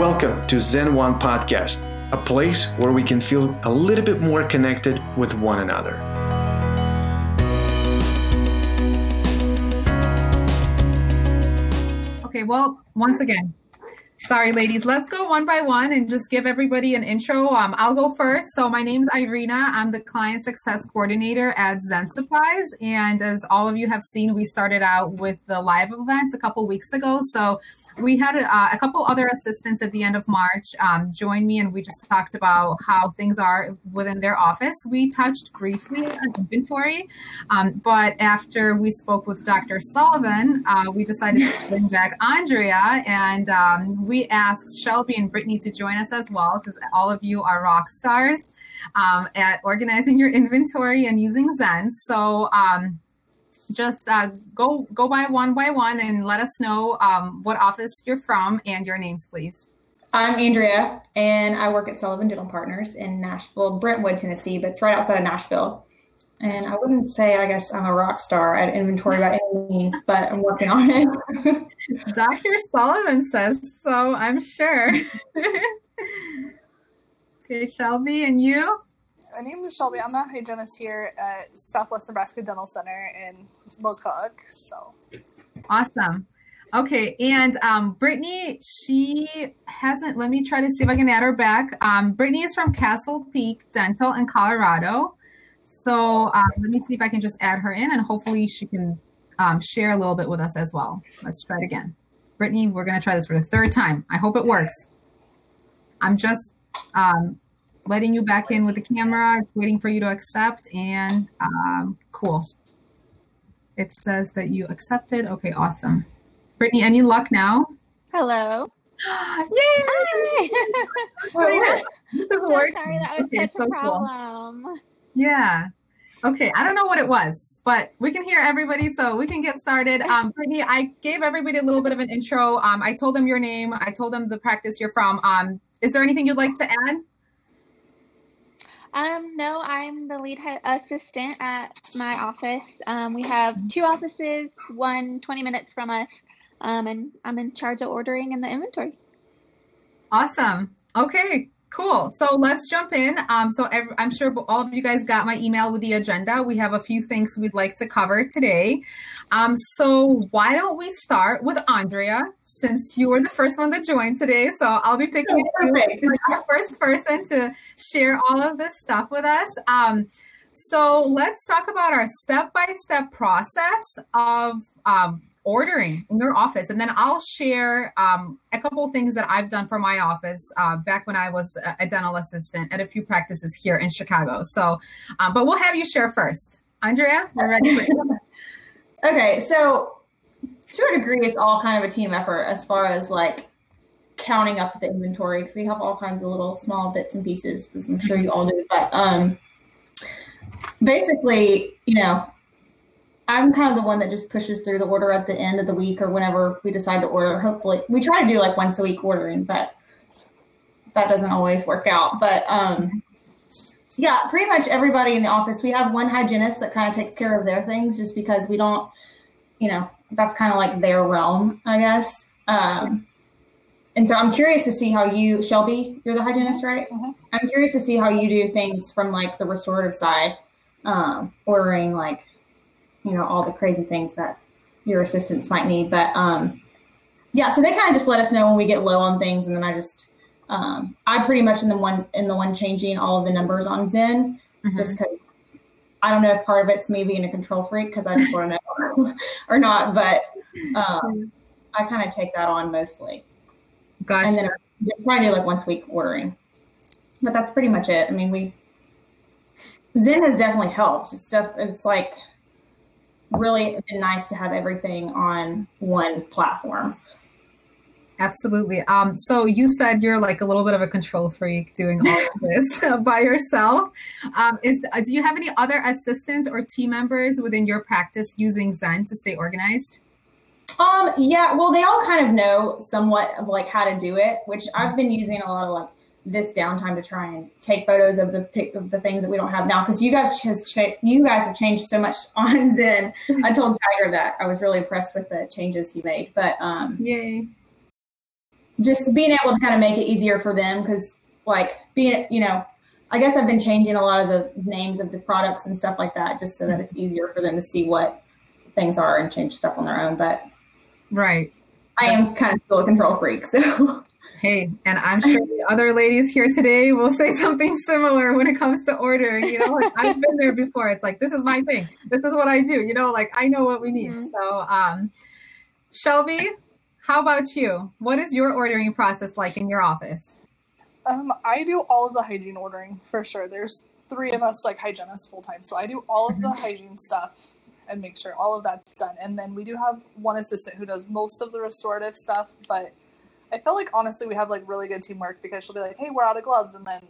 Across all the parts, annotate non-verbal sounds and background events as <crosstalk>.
Welcome to Zen One Podcast, a place where we can feel a little bit more connected with one another. Okay, well, once again, sorry, ladies, let's go one by one and just give everybody an intro. Um, I'll go first. So, my name's Iryna. I'm the client success coordinator at Zen Supplies. And as all of you have seen, we started out with the live events a couple weeks ago. So, we had uh, a couple other assistants at the end of March um, join me, and we just talked about how things are within their office. We touched briefly on inventory, um, but after we spoke with Dr. Sullivan, uh, we decided to bring back Andrea, and um, we asked Shelby and Brittany to join us as well, because all of you are rock stars um, at organizing your inventory and using Zen. So um, just uh, go go by one by one and let us know um, what office you're from and your names, please. I'm Andrea, and I work at Sullivan Dental Partners in Nashville, Brentwood, Tennessee, but it's right outside of Nashville. And I wouldn't say, I guess, I'm a rock star at inventory by any means, but I'm working on it. <laughs> Dr. Sullivan says so, I'm sure. <laughs> okay, Shelby, and you? My name is Shelby. I'm a hygienist here at Southwest Nebraska Dental Center in McCook. So awesome. Okay, and um, Brittany, she hasn't. Let me try to see if I can add her back. Um, Brittany is from Castle Peak Dental in Colorado. So um, let me see if I can just add her in, and hopefully she can um, share a little bit with us as well. Let's try it again. Brittany, we're going to try this for the third time. I hope it works. I'm just um, letting you back in with the camera, It's waiting for you to accept, and um, cool. It says that you accepted. Okay, awesome. Brittany, any luck now? Hello. <gasps> Yay! Hi. <laughs> <laughs> I'm so sorry that was okay, such so a problem. Cool. Yeah. Okay, I don't know what it was, but we can hear everybody, so we can get started. Um, <laughs> Brittany, I gave everybody a little bit of an intro. Um, I told them your name. I told them the practice you're from. Um, is there anything you'd like to add? Um, no, I'm the lead assistant at my office. Um, we have two offices, one 20 minutes from us, um, and I'm in charge of ordering and the inventory. Awesome. Okay, cool. So let's jump in. Um, so I'm sure all of you guys got my email with the agenda. We have a few things we'd like to cover today. Um, so why don't we start with Andrea, since you were the first one to join today. So I'll be picking oh, you the first person to share all of this stuff with us. Um, so let's talk about our step-by-step process of um, ordering in your office, and then I'll share um, a couple things that I've done for my office uh, back when I was a dental assistant at a few practices here in Chicago. So, um, but we'll have you share first. Andrea, ready. <laughs> okay, so to a degree, it's all kind of a team effort as far as like counting up the inventory because we have all kinds of little small bits and pieces, as I'm sure you all do. But um, basically, you know, I'm kind of the one that just pushes through the order at the end of the week or whenever we decide to order. Hopefully, we try to do like once a week ordering, but that doesn't always work out. But um, yeah, pretty much everybody in the office. We have one hygienist that kind of takes care of their things just because we don't, you know, that's kind of like their realm, I guess. Um, and so I'm curious to see how you, Shelby, you're the hygienist, right? Mm-hmm. I'm curious to see how you do things from like the restorative side, um, ordering like, you know, all the crazy things that your assistants might need. But um, yeah, so they kind of just let us know when we get low on things, and then I just, um, I pretty much in the one in the one changing all of the numbers on Zen, mm-hmm. just because I don't know if part of it's me being a control freak because I just want to know <laughs> or not, but um, I kind of take that on mostly. Gotcha. And then just try to do like once a week ordering. But that's pretty much it. I mean, we Zen has definitely helped. It's stuff. It's like really been nice to have everything on one platform. Absolutely. Um, so you said you're like a little bit of a control freak doing all of this <laughs> by yourself. Um, is uh, do you have any other assistants or team members within your practice using Zen to stay organized? Um, yeah, well, they all kind of know somewhat of like how to do it, which I've been using a lot of like this downtime to try and take photos of the pic of the things that we don't have now because you guys has cha- you guys have changed so much <laughs> on Zen. I <laughs> told Tiger that I was really impressed with the changes he made, but um, yay. just being able to kind of make it easier for them because like being you know i guess i've been changing a lot of the names of the products and stuff like that just so that it's easier for them to see what things are and change stuff on their own but right i am kind of still a control freak so Hey, and I'm sure the other ladies here today will say something similar when it comes to ordering. You know, like I've been there before. It's like this is my thing. This is what I do. You know, like I know what we need. Mm-hmm. So, um, Shelby, how about you? What is your ordering process like in your office? Um, I do all of the hygiene ordering for sure. There's three of us like hygienists full time, so I do all of the mm-hmm. hygiene stuff and make sure all of that's done. And then we do have one assistant who does most of the restorative stuff, but I feel like honestly we have like really good teamwork because she'll be like, "Hey, we're out of gloves," and then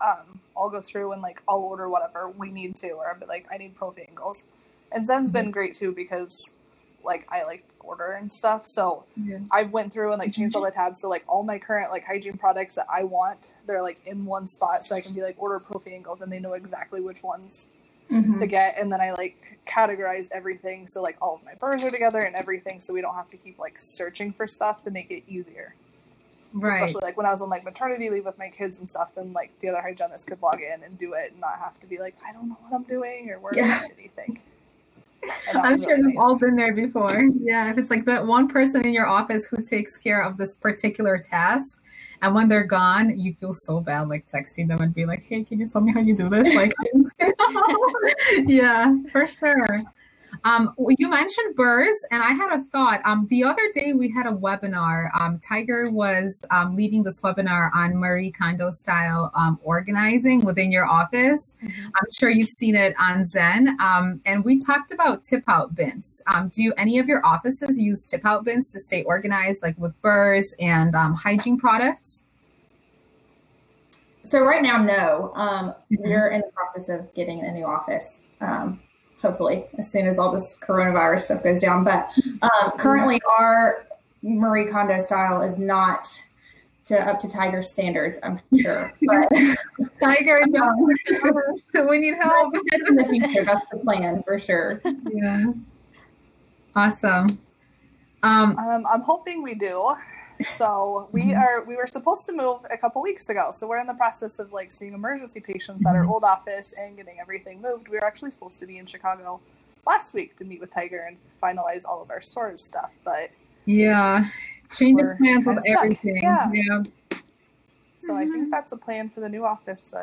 um, I'll go through and like I'll order whatever we need to, or I'll be like, "I need prophy angles." And Zen's been mm-hmm. great too because like I like order and stuff. So yeah. I went through and like changed all the tabs so like all my current like hygiene products that I want, they're like in one spot so I can be like order prophy angles and they know exactly which ones mm-hmm. to get. And then I like categorized everything so like all of my burrs are together and everything so we don't have to keep like searching for stuff to make it easier. Right. Especially like when I was on like maternity leave with my kids and stuff, then like the other hygienist could log in and do it and not have to be like, I don't know what I'm doing or where yeah. anything. <laughs> I'm sure really we've nice. all been there before. <laughs> Yeah, if it's like that one person in your office who takes care of this particular task, and when they're gone, you feel so bad, like texting them and be like, "Hey, can you tell me how you do this?" Like, <laughs> <laughs> yeah, for sure. Um, you mentioned burrs, and I had a thought. Um, the other day we had a webinar. Um, Tiger was um, leading this webinar on Marie Kondo style um, organizing within your office. Mm-hmm. I'm sure you've seen it on Zen. Um, and we talked about tip out bins. do any of your offices use tip out bins to stay organized, like with burrs and hygiene products? So right now, no. Mm-hmm. We're in the process of getting a new office. Um, hopefully as soon as all this coronavirus stuff goes down. But um, currently, our Marie Kondo style is not to up to Tiger standards. I'm sure, but <laughs> Tiger, um, <laughs> we need help <laughs> in the future. That's the plan for sure. Yeah, awesome. Um, um, I'm hoping we do. So we mm-hmm. are we were supposed to move a couple weeks ago. So we're in the process of like seeing emergency patients at our mm-hmm. old office and getting everything moved. We were actually supposed to be in Chicago last week to meet with Tiger and finalize all of our storage stuff, but yeah, change of plans with everything. Yeah. yeah. So mm-hmm. I think mm-hmm. that's a plan for the new office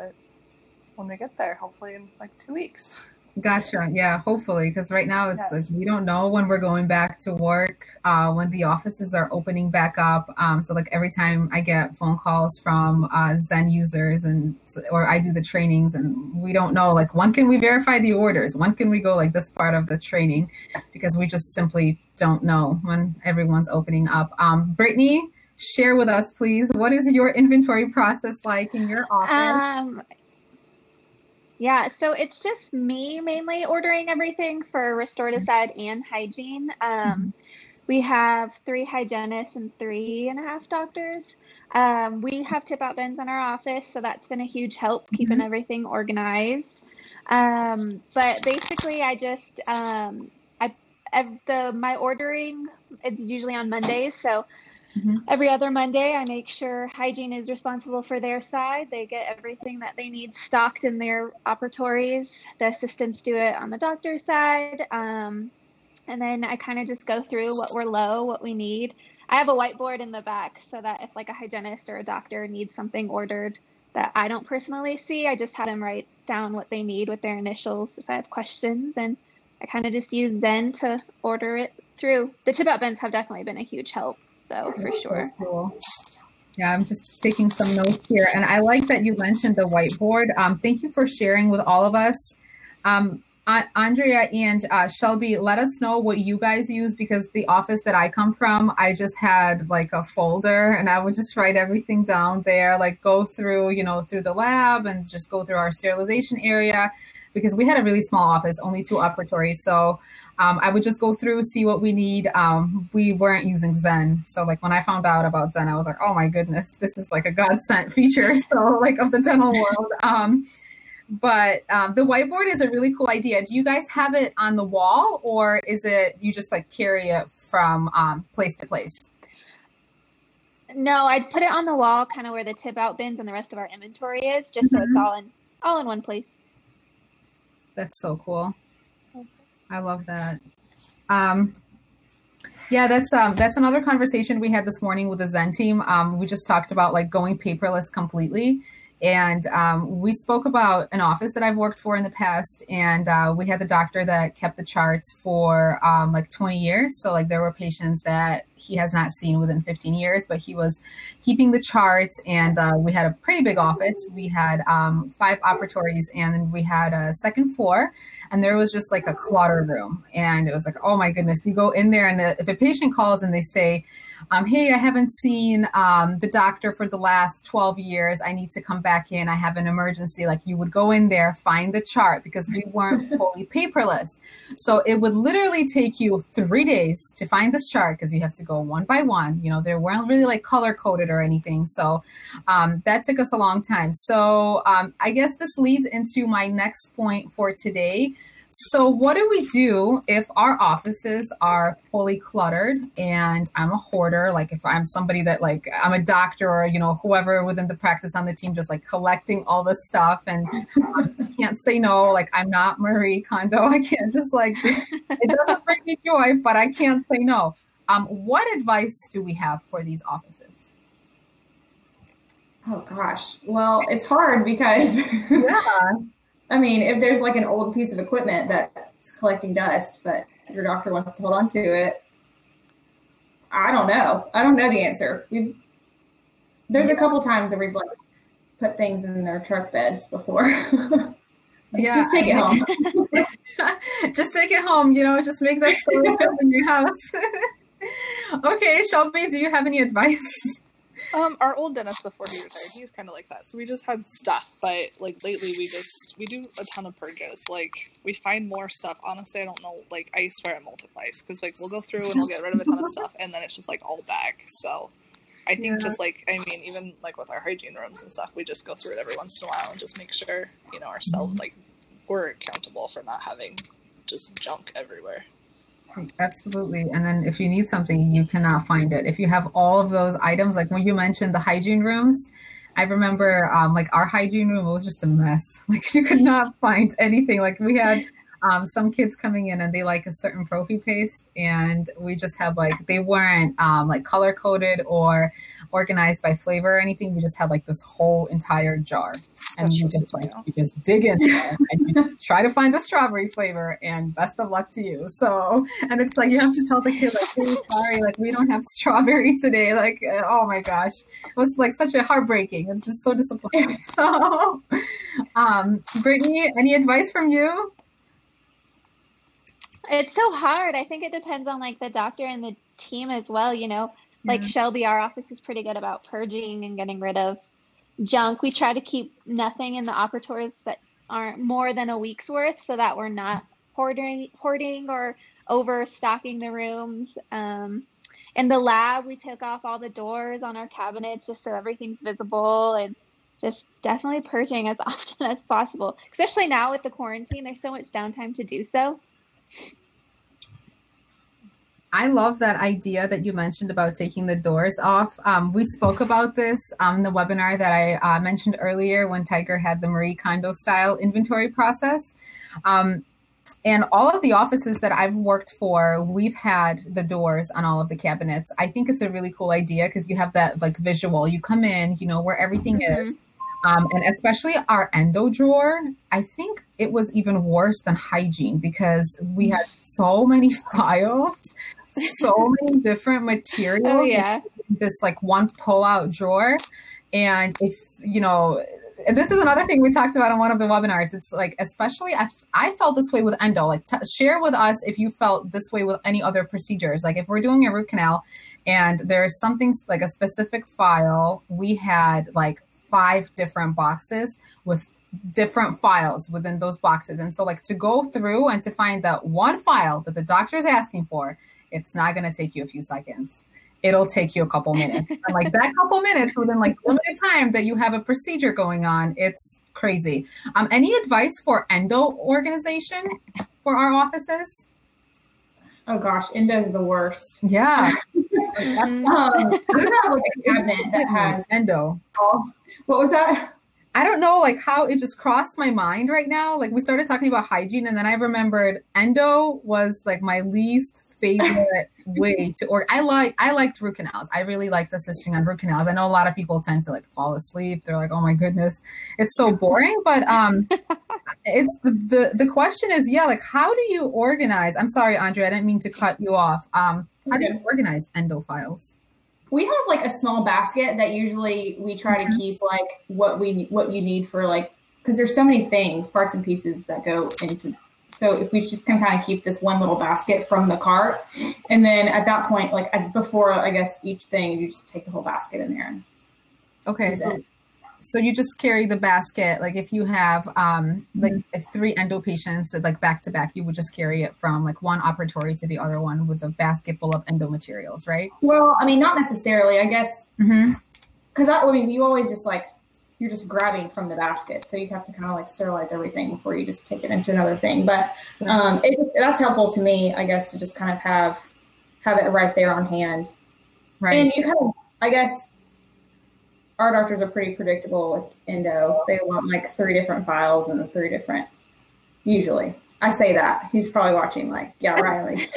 when we get there, hopefully in like two weeks. Gotcha. Yeah, hopefully, because right now it's yes. like we don't know when we're going back to work, uh, when the offices are opening back up. Um, so like every time I get phone calls from uh, Zen users and or I do the trainings, and we don't know like when can we verify the orders, when can we go like this part of the training, because we just simply don't know when everyone's opening up. Um, Brittany, share with us, please. What is your inventory process like in your office? Um, yeah, so it's just me mainly ordering everything for restorative side and hygiene. Um, mm-hmm. we have three hygienists and three and a half doctors. Um, we have tip out bins in our office, so that's been a huge help keeping mm-hmm. everything organized. Um, but basically, I just um, I, I the my ordering it's usually on Mondays, so Mm-hmm. Every other Monday, I make sure hygiene is responsible for their side. They get everything that they need stocked in their operatories. The assistants do it on the doctor's side. Um, and then I kind of just go through what we're low, what we need. I have a whiteboard in the back so that if like a hygienist or a doctor needs something ordered that I don't personally see, I just have them write down what they need with their initials if I have questions. And I kind of just use Zen to order it through. The tip out bins have definitely been a huge help though, for sure. Cool. Yeah, I'm just taking some notes here. And I like that you mentioned the whiteboard. Um, thank you for sharing with all of us. Um, Andrea and uh, Shelby, let us know what you guys use because the office that I come from, I just had like a folder and I would just write everything down there, like go through, you know, through the lab and just go through our sterilization area because we had a really small office, only two operatories. So um, I would just go through, see what we need. Um, we weren't using Zen. So like when I found out about Zen, I was like, oh my goodness, this is like a God sent <laughs> feature. So like of the dental world. Um, but um, the whiteboard is a really cool idea. Do you guys have it on the wall or is it you just like carry it from um, place to place? No, I'd put it on the wall, kind of where the tip out bins and the rest of our inventory is, just so it's all in all in one place. That's so cool. I love that. Um, yeah, that's um, that's another conversation we had this morning with the Zen team. Um, we just talked about like going paperless completely, and um, we spoke about an office that I've worked for in the past, and uh, we had the doctor that kept the charts for um, like 20 years. So like there were patients that he has not seen within 15 years, but he was keeping the charts. And uh, we had a pretty big office. We had um, five operatories, and we had a second floor, and there was just like a clutter room. And it was like, oh my goodness, you go in there, and if a patient calls and they say, um, hey, I haven't seen um, the doctor for the last 12 years. I need to come back in. I have an emergency. Like you would go in there, find the chart because we weren't <laughs> fully paperless. So it would literally take you three days to find this chart because you have to go one by one. You know, they weren't really like color coded or anything. So um, that took us a long time. So um, I guess this leads into my next point for today. So, what do we do if our offices are fully cluttered and I'm a hoarder? Like, if I'm somebody that, like, I'm a doctor or, you know, whoever within the practice on the team just like collecting all this stuff and <laughs> can't say no. Like, I'm not Marie Kondo. I can't just like, it doesn't bring me joy, but I can't say no. Um, what advice do we have for these offices? Oh gosh. Well, it's hard because yeah. I mean, if there's like an old piece of equipment that's collecting dust, but your doctor wants to hold on to it, I don't know. I don't know the answer. We've there's a couple times that we've like put things in their truck beds before. <laughs> like, yeah, just take it home. <laughs> <laughs> just take it home. You know, just make that story in your house. okay, Shelby, do you have any advice? Um, our old dentist before he retired, he was kind of like that. So we just had stuff, but like lately we just we do a ton of purges. Like we find more stuff. Honestly, I don't know. Like I swear it multiplies because like we'll go through and we'll get rid of a ton of <laughs> stuff, and then it's just like all back. So I think yeah. just like I mean, even like with our hygiene rooms and stuff, we just go through it every once in a while and just make sure you know ourselves like we're accountable for not having just junk everywhere. Absolutely. And then if you need something, you cannot find it. If you have all of those items, like when you mentioned the hygiene rooms, I remember um, like our hygiene room was just a mess. <laughs> Like you could not find anything. Like we had um, some kids coming in and they like a certain prophy paste, and we just have like they weren't um, like color coded or organized by flavor or anything. We just had like this whole entire jar, and That's you just like you just dig in there <laughs> and you try to find the strawberry flavor, and best of luck to you. So, and it's like you have to tell the kid like, hey, sorry, like we don't have strawberry today. Like, uh, oh my gosh, it was like such a heartbreaking. It's just so disappointing. <laughs> So, um, Brittany, any advice from you? It's so hard. I think it depends on like the doctor and the team as well. You know, like. Shelby, our office is pretty good about purging and getting rid of junk. We try to keep nothing in the operatories that aren't more than a week's worth, so that we're not hoarding, hoarding or overstocking the rooms. Um, in the lab, we took off all the doors on our cabinets just so everything's visible and just definitely purging as <laughs> often as possible. Especially now with the quarantine, there's so much downtime to do so. I love that idea that you mentioned about taking the doors off. Um, we spoke about this on um, the webinar that I uh, mentioned earlier when Tiger had the Marie Kondo style inventory process. Um, and all of the offices that I've worked for, we've had the doors on all of the cabinets. I think it's a really cool idea because you have that like visual. You come in, you know where everything mm-hmm. is. Um, and especially our endo drawer, I think it was even worse than hygiene because we had so many <laughs> files so many different materials. Oh, yeah. This like one pull out drawer. And if, you know, and this is another thing we talked about on one of the webinars. It's like, especially, I, I felt this way with endo. Like, t- share with us if you felt this way with any other procedures. Like, if we're doing a root canal and there's something like a specific file, we had like five different boxes with different files within those boxes. And so, like, to go through and to find that one file that the doctor is asking for it's not going to take you a few seconds. It'll take you a couple minutes. and like that couple minutes within like limited time that you have a procedure going on, it's crazy. Um, any advice for endo organization for our offices? Oh gosh, endo is the worst. Yeah. <laughs> Mhm. Um, we have like a cabinet that has endo. all. What was that? I don't know like how it just crossed my mind right now. Like we started talking about hygiene and then I remembered endo was like my least favorite <laughs> way to or I like I liked root canals. I really liked assisting on root canals. I know a lot of people tend to like fall asleep. They're like, "Oh my goodness, it's so boring." But um <laughs> it's the, the the question is, yeah, like how do you organize? I'm sorry, Andre, I didn't mean to cut you off. Um how do you organize endo files? We have like a small basket that usually we try to keep like what we what you need for like because there's so many things, parts and pieces that go into. So if we just can kind of keep this one little basket from the cart, and then at that point, like before I guess each thing, you just take the whole basket in there. And Okay, so. So you just carry the basket. Like if you have um like if three endo patients like back to back, you would just carry it from like one operatory to the other one with a basket full of endo materials, right? Well, I mean, not necessarily. I guess Mm-hmm. because I, I mean, you always just like you're just grabbing from the basket, so you have to kind of like sterilize everything before you just take it into another thing. But um, it, that's helpful to me, I guess, to just kind of have have it right there on hand. Right. And you kind of, I guess, our doctors are pretty predictable with endo. They want like three different files and three different. Usually, I say that he's probably watching. Like, yeah, Riley. <laughs> <laughs>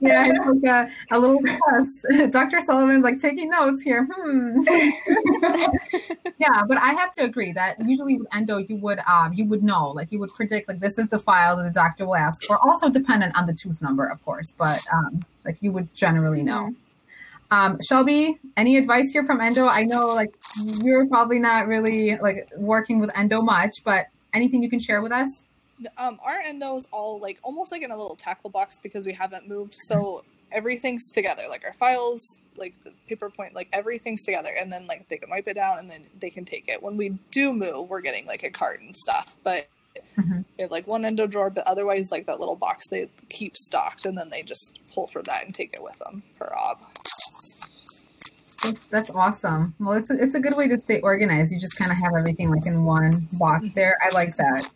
yeah, I know, like a, a little test. <laughs> Dr. Sullivan's like taking notes here. Hmm. yeah, but I have to agree that usually with endo, you would um you would know, like you would predict like this is the file that the doctor will ask, or also dependent on the tooth number, of course. But um like you would generally know. Um, Shelby, any advice here from endo? I know like you're probably not really like working with endo much, but anything you can share with us? Um, our endo is all like almost like in a little tackle box because we haven't moved, so everything's together. Like our files, like the paper point, like everything's together, and then like they can wipe it down and then they can take it. When we do move, we're getting like a cart and stuff, but Mhm. we have like one endo drawer, but otherwise like that little box they keep stocked, and then they just pull from that and take it with them per ob. That's, that's awesome. Well, it's a, it's a good way to stay organized. You just kind of have everything like in one box there. I like that.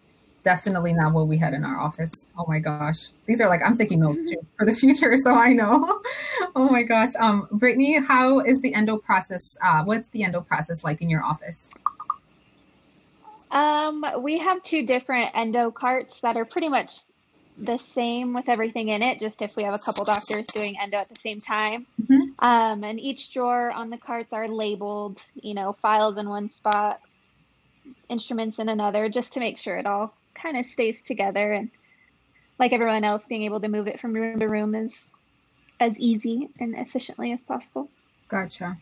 Definitely not what we had in our office. Oh my gosh, these are like I'm taking notes too <laughs> for the future, so I know. <laughs> oh my gosh, um, Brittany, how is the endo process? Uh, what's the endo process like in your office? Um, we have two different endo carts that are pretty much the same with everything in it, just if we have a couple doctors doing endo at the same time. Mhm. Um, and each drawer on the carts are labeled, you know, files in one spot, instruments in another, just to make sure it all kind of stays together. And like everyone else, being able to move it from room to room is as easy and efficiently as possible. Gotcha.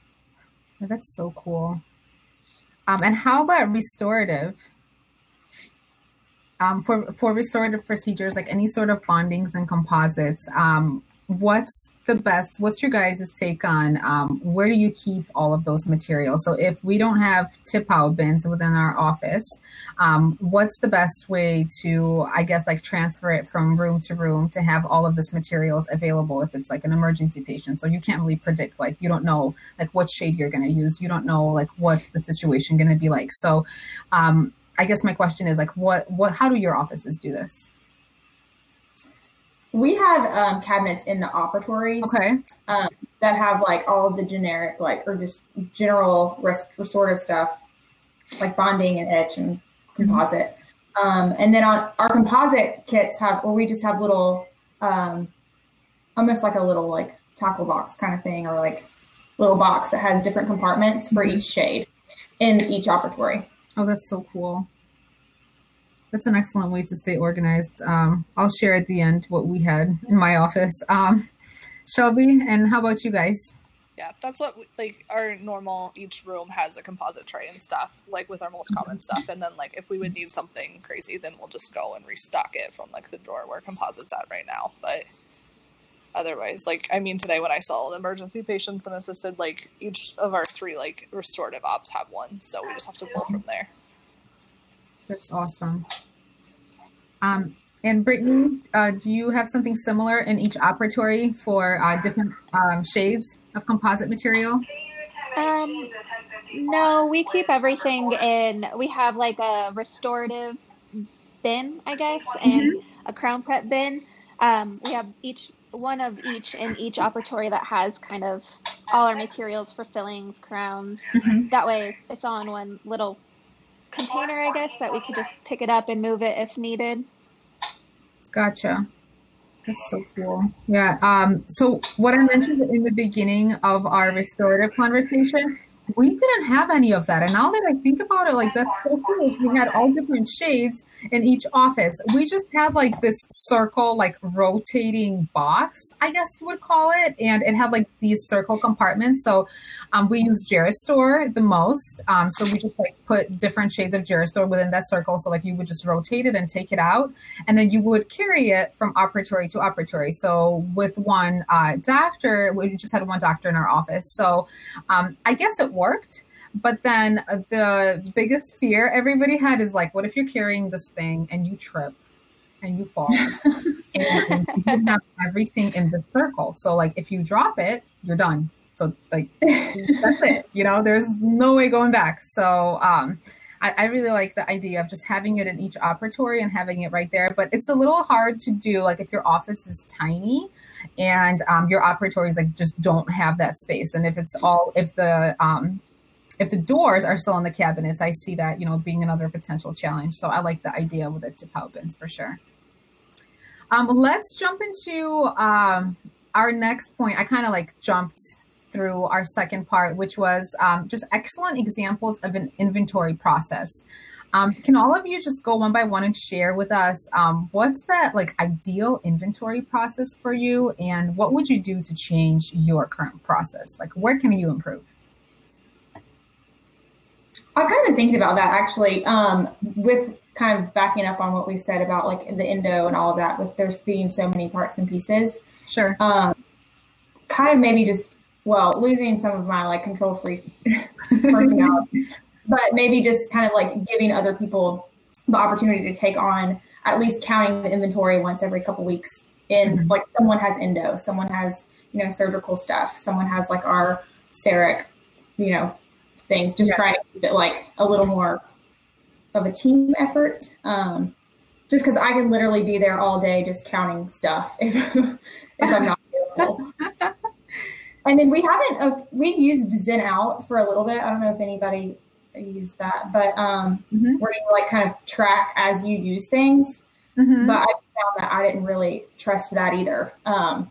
That's so cool. Um, and how about restorative? Um, for for restorative procedures, like any sort of bondings and composites, um, what's the best? What's your guys' take on um, where do you keep all of those materials? So if we don't have tip out bins within our office, um, what's the best way to, I guess, like transfer it from room to room to have all of this materials available if it's like an emergency patient? So you can't really predict, like you don't know like what shade you're going to use. You don't know like what the situation going to be like. So um, I guess my question is like, what, what, how do your offices do this? We have um, cabinets in the operatories Okay. that have like all of the generic, like, or just general rest- restorative stuff, like bonding and etch and composite. Um, and then on our composite kits have, or we just have little, um, almost like a little like tackle box kind of thing, or like little box that has different compartments for each shade in each operatory. Oh, that's so cool. That's an excellent way to stay organized. Um, I'll share at the end what we had in my office. Um, Shelby, and how about you guys? Yeah, that's what like our normal. Each room has a composite tray and stuff, like with our most common stuff. And then like if we would need something crazy, then we'll just go and restock it from like the drawer where composites at right now. But otherwise, like I mean, today when I saw the emergency patients and assisted, like each of our three like restorative ops have one, so we just have to pull from there. That's awesome. Um, and Brittany, uh, do you have something similar in each operatory for uh, different um, shades of composite material? Um, no, we keep everything in. We have like a restorative bin, I guess, and a crown prep bin. Um, we have each one of each in each operatory that has kind of all our materials for fillings, crowns. Mhm. That way, it's all in one little container, I guess, that we could just pick it up and move it if needed. Gotcha. That's so cool. Yeah. Um, so what I mentioned in the beginning of our restorative conversation, we didn't have any of that. And now that I think about it, like that's so cool. We had all different shades in each office. We just had like this circle, like rotating box, I guess you would call it. And it had like these circle compartments. So um, we use Geristore the most. Um, so we just like put different shades of Geristore within that circle. So like you would just rotate it and take it out. And then you would carry it from operatory to operatory. So with one uh, doctor, we just had one doctor in our office. So um, I guess it worked. But then the biggest fear everybody had is like, what if you're carrying this thing and you trip and you fall <laughs> and you have everything in the circle? So like if you drop it, you're done. So like that's it. You know, there's no way going back. So um, I, I really like the idea of just having it in each operatory and having it right there. But it's a little hard to do, like if your office is tiny and um, your operatories like just don't have that space. And if it's all if the um, if the doors are still in the cabinets, I see that you know being another potential challenge. So I like the idea with the tip out bins for sure. Um, let's jump into um, our next point. I kind of like jumped through our second part, which was um, just excellent examples of an inventory process. Um, can all of you just go one by one and share with us um, what's that like ideal inventory process for you, and what would you do to change your current process? Like, where can you improve? I've kind of been thinking about that actually, um, with kind of backing up on what we said about like the endo and all of that, with there's being so many parts and pieces. Sure. Um, kind of maybe just well losing some of my like control freak <laughs> personality, but maybe just kind of like giving other people the opportunity to take on at least counting the inventory once every couple weeks. In Mhm. like someone has endo, someone has you know surgical stuff, someone has like our CEREC you know, things. Just Yeah. trying to keep it like a little more of a team effort. Um, just because I can literally be there all day just counting stuff if <laughs> if I'm not available. <laughs> And then we haven't uh, we used Zen Out for a little bit. I don't know if anybody used that, but um, Mhm. where you like kind of track as you use things. Mhm. But I found that I didn't really trust that either. Um,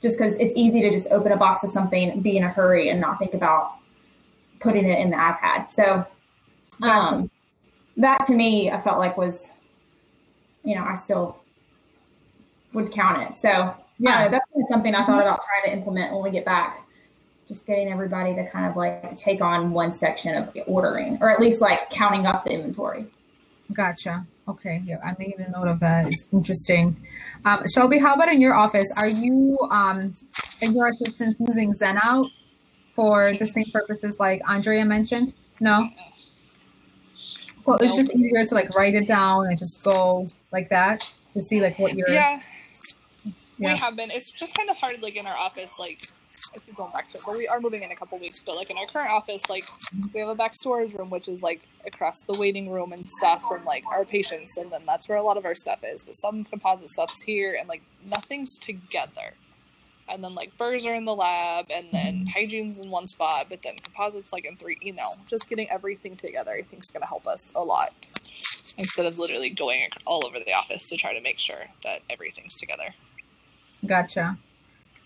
just because it's easy to just open a box of something, be in a hurry, and not think about putting it in the iPad. So Gotcha. um, that to me, I felt like was, you know, I still would count it. So yeah, yeah. that's something I thought about trying to implement when we get back. Just getting everybody to kind of like take on one section of ordering, or at least like counting up the inventory. Gotcha. Okay. Yeah, I made a note of that. It's interesting. Um, Shelby, how about in your office? Are you um, and your assistants using Zen out for the same purposes like Andrea mentioned? No. So it's just easier to like write it down and just go like that to see like what you're. Yeah, Yeah. we have been. It's just kind of hard, like in our office, like I keep going back to it, but we are moving in a couple weeks. But like in our current office, like we have a back storage room, which is like across the waiting room and stuff from like our patients, and then that's where a lot of our stuff is. But some composite stuff's here, and like nothing's together. And then like burrs are in the lab, and then hygiene's in one spot, but then composites like in three. You know, just getting everything together, I think is going to help us a lot. Instead of literally going all over the office to try to make sure that everything's together. Gotcha.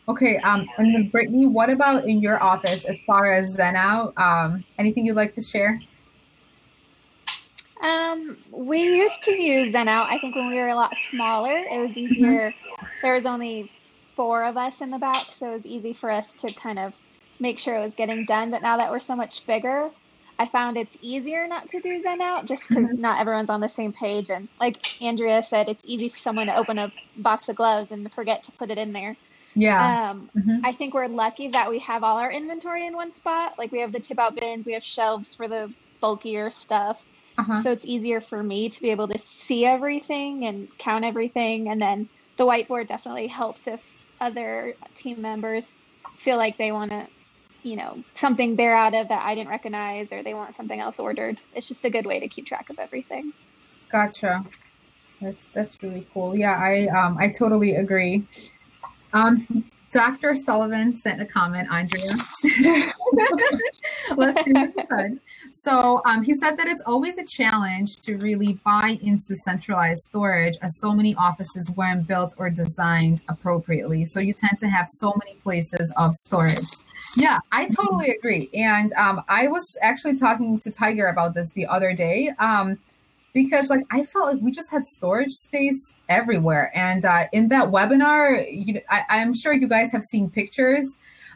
Okay. Um, and then Brittany, what about in your office as far as Zen out? Um, anything you'd like to share? Um, we used to use Zen out. I think when we were a lot smaller, it was easier. There was only four of us in the back, so it was easy for us to kind of make sure it was getting done. But now that we're so much bigger, I found it's easier not to do Zen out just because not everyone's on the same page. And like Andrea said, it's easy for someone to open a box of gloves and forget to put it in there. Yeah. Um, Mhm. I think we're lucky that we have all our inventory in one spot. Like we have the tip out bins, we have shelves for the bulkier stuff. Uh-huh. So it's easier for me to be able to see everything and count everything. And then the whiteboard definitely helps if other team members feel like they want to, you know, something they're out of that I didn't recognize or they want something else ordered. It's just a good way to keep track of everything. Gotcha. That's that's really cool. Yeah, I um I totally agree. Um Dr. Sullivan sent a comment, Andrea. <laughs> So um, he said that it's always a challenge to really buy into centralized storage as so many offices weren't built or designed appropriately. So you tend to have so many places of storage. Yeah, I totally agree. And um, I was actually talking to Tiger about this the other day. Um, because like I felt like we just had storage space everywhere. And uh, in that webinar, you, I, I'm sure you guys have seen pictures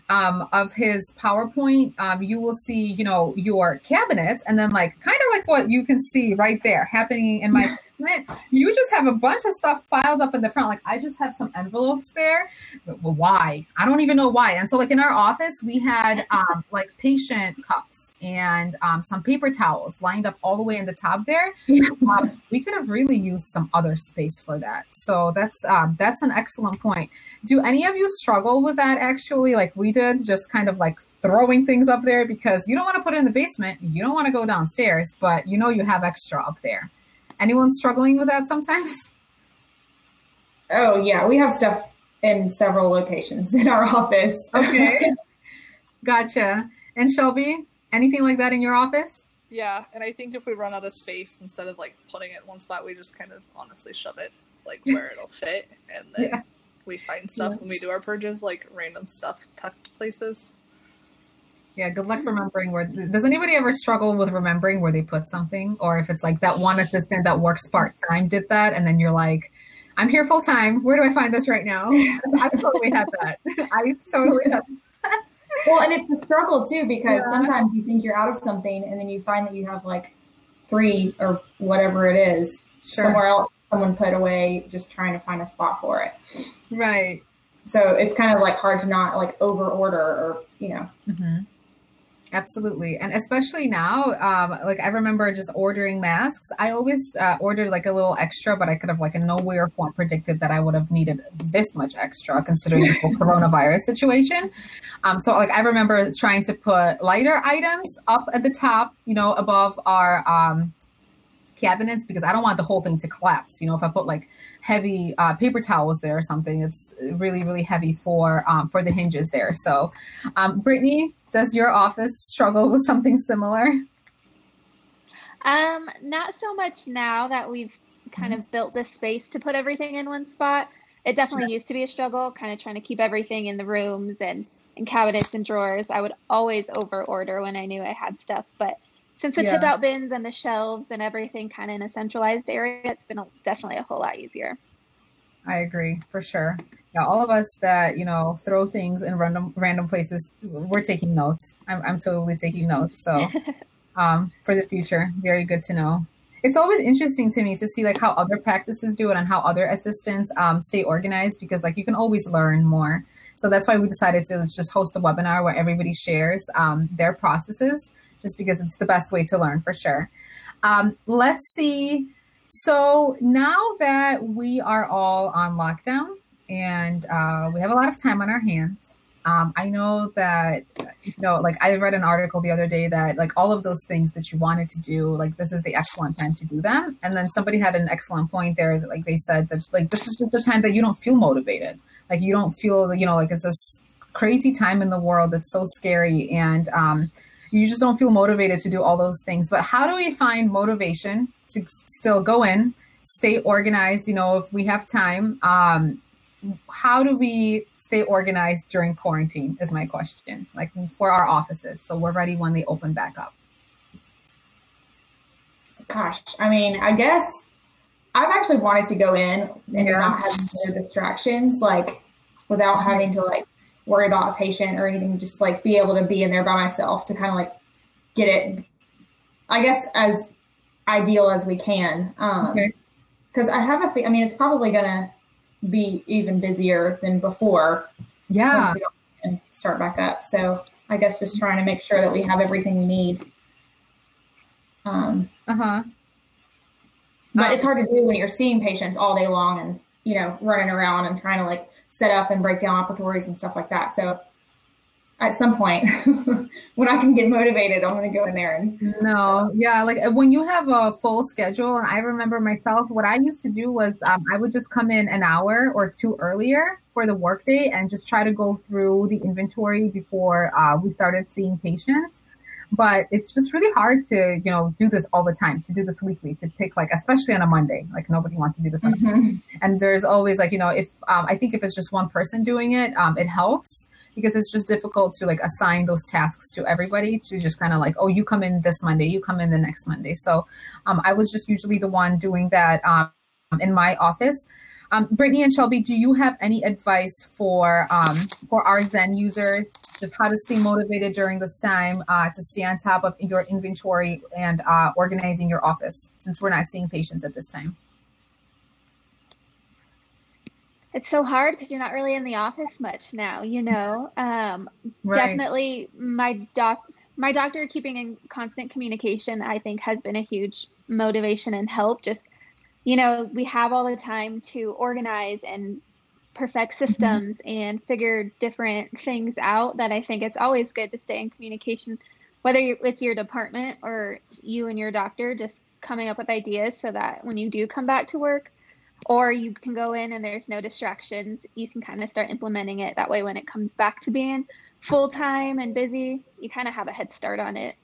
um, of his PowerPoint. Um, you will see, you know, your cabinets, and then like kind of like what you can see right there happening in my <laughs> you just have a bunch of stuff piled up in the front. Like I just have some envelopes there. Well, why? I don't even know why. And so like in our office, we had um, like patient cups and um, some paper towels lined up all the way in the top there. <laughs> Um, we could have really used some other space for that. So that's um, that's an excellent point. Do any of you struggle with that actually, like we did, just kind of like throwing things up there because you don't want to put it in the basement, you don't want to go downstairs, but you know you have extra up there. Anyone struggling with that sometimes? <laughs> Oh yeah, we have stuff in several locations in our <laughs> office. Okay. gotcha. And Shelby, anything like that in your office? Yeah, and I think if we run out of space, instead of like putting it in one spot, we just kind of honestly shove it like where it'll <laughs> fit, and then yeah. we find stuff yes. when we do our purges, like random stuff tucked places. Yeah, good luck remembering where. Does anybody ever struggle with remembering where they put something, or if it's like that one assistant that works part time did that, and then you're like, "I'm here full time. Where do I find this right now?" <laughs> I totally had that. <laughs> I totally had. Well, and it's a struggle too because yeah. sometimes you think you're out of something, and then you find that you have like three or whatever it is sure. somewhere else. Someone put away, just trying to find a spot for it. Right. So it's kind of like hard to not like over order or you know. Mm-hmm. Absolutely. And especially now, um, like I remember just ordering masks. I always uh, ordered like a little extra, but I could have like in no way or form predicted that I would have needed this much extra considering the whole <laughs> coronavirus situation. Um, so like I remember trying to put lighter items up at the top, you know, above our um, cabinets because I don't want the whole thing to collapse. You know, if I put like heavy uh, paper towels there or something, it's really, really heavy for um, for the hinges there. So, um, Brittany, does your office struggle with something similar? Um, not so much now that we've kind mm-hmm. of built this space to put everything in one spot. It definitely sure. used to be a struggle, kind of trying to keep everything in the rooms and in cabinets and drawers. I would always over order when I knew I had stuff, but since the yeah. tip out bins and the shelves and everything kind of in a centralized area, it's been a, definitely a whole lot easier. I agree for sure yeah, all of us that you know throw things in random random places, we're taking notes. I'm I'm totally taking notes. So, <laughs> um, for the future, very good to know. It's always interesting to me to see like how other practices do it and how other assistants um, stay organized because like you can always learn more. So that's why we decided to just host a webinar where everybody shares um, their processes, just because it's the best way to learn for sure. Um, let's see. So now that we are all on lockdown, and uh, we have a lot of time on our hands. Um, I know that, you know, like I read an article the other day that like all of those things that you wanted to do, like this is the excellent time to do them. And then somebody had an excellent point there. That, like they said that like this is just the time that you don't feel motivated. Like you don't feel, you know, like it's this crazy time in the world that's so scary and um, you just don't feel motivated to do all those things. But how do we find motivation to still go in, stay organized? You know, if we have time. Um, how do we stay organized during quarantine is my question like for our offices so we're ready when they open back up gosh i mean i guess i've actually wanted to go in and yeah. not have distractions like without having to like worry about a patient or anything just like be able to be in there by myself to kind of like get it i guess as ideal as we can um because i have a i mean it's probably gonna be even busier than before. Yeah. And start back up. So I guess just trying to make sure that we have everything we need. Um, uh huh. But um, it's hard to do when you're seeing patients all day long and, you know, running around and trying to like set up and break down operatories and stuff like that. So at some point <laughs> when I can get motivated, I'm going to go in there and. No, yeah, like when you have a full schedule, and I remember myself, what I used to do was um, I would just come in an hour or two earlier for the workday and just try to go through the inventory before uh, we started seeing patients. But it's just really hard to, you know, do this all the time, to do this weekly, to pick like, especially on a Monday, like nobody wants to do this. On Mhm. And there's always like, you know, if um, I think if it's just one person doing it, um, it helps because it's just difficult to like assign those tasks to everybody to just kind of like, oh, you come in this Monday, you come in the next Monday. So um, I was just usually the one doing that um, in my office. Um, Brittany and Shelby, do you have any advice for um, for our Zen users, just how to stay motivated during this time, uh, to stay on top of your inventory and uh, organizing your office, since we're not seeing patients at this time? It's so hard because you're not really in the office much now, you know. Um, definitely my doc my doctor keeping in constant communication i think has been a huge motivation and help just you know we have all the time to organize and perfect mm-hmm. systems and figure different things out that i think it's always good to stay in communication whether it's your department or you and your doctor just coming up with ideas so that when you do come back to work or you can go in and there's no distractions you can kind of start implementing it that way when it comes back to being full time and busy, you kind of have a head start on it.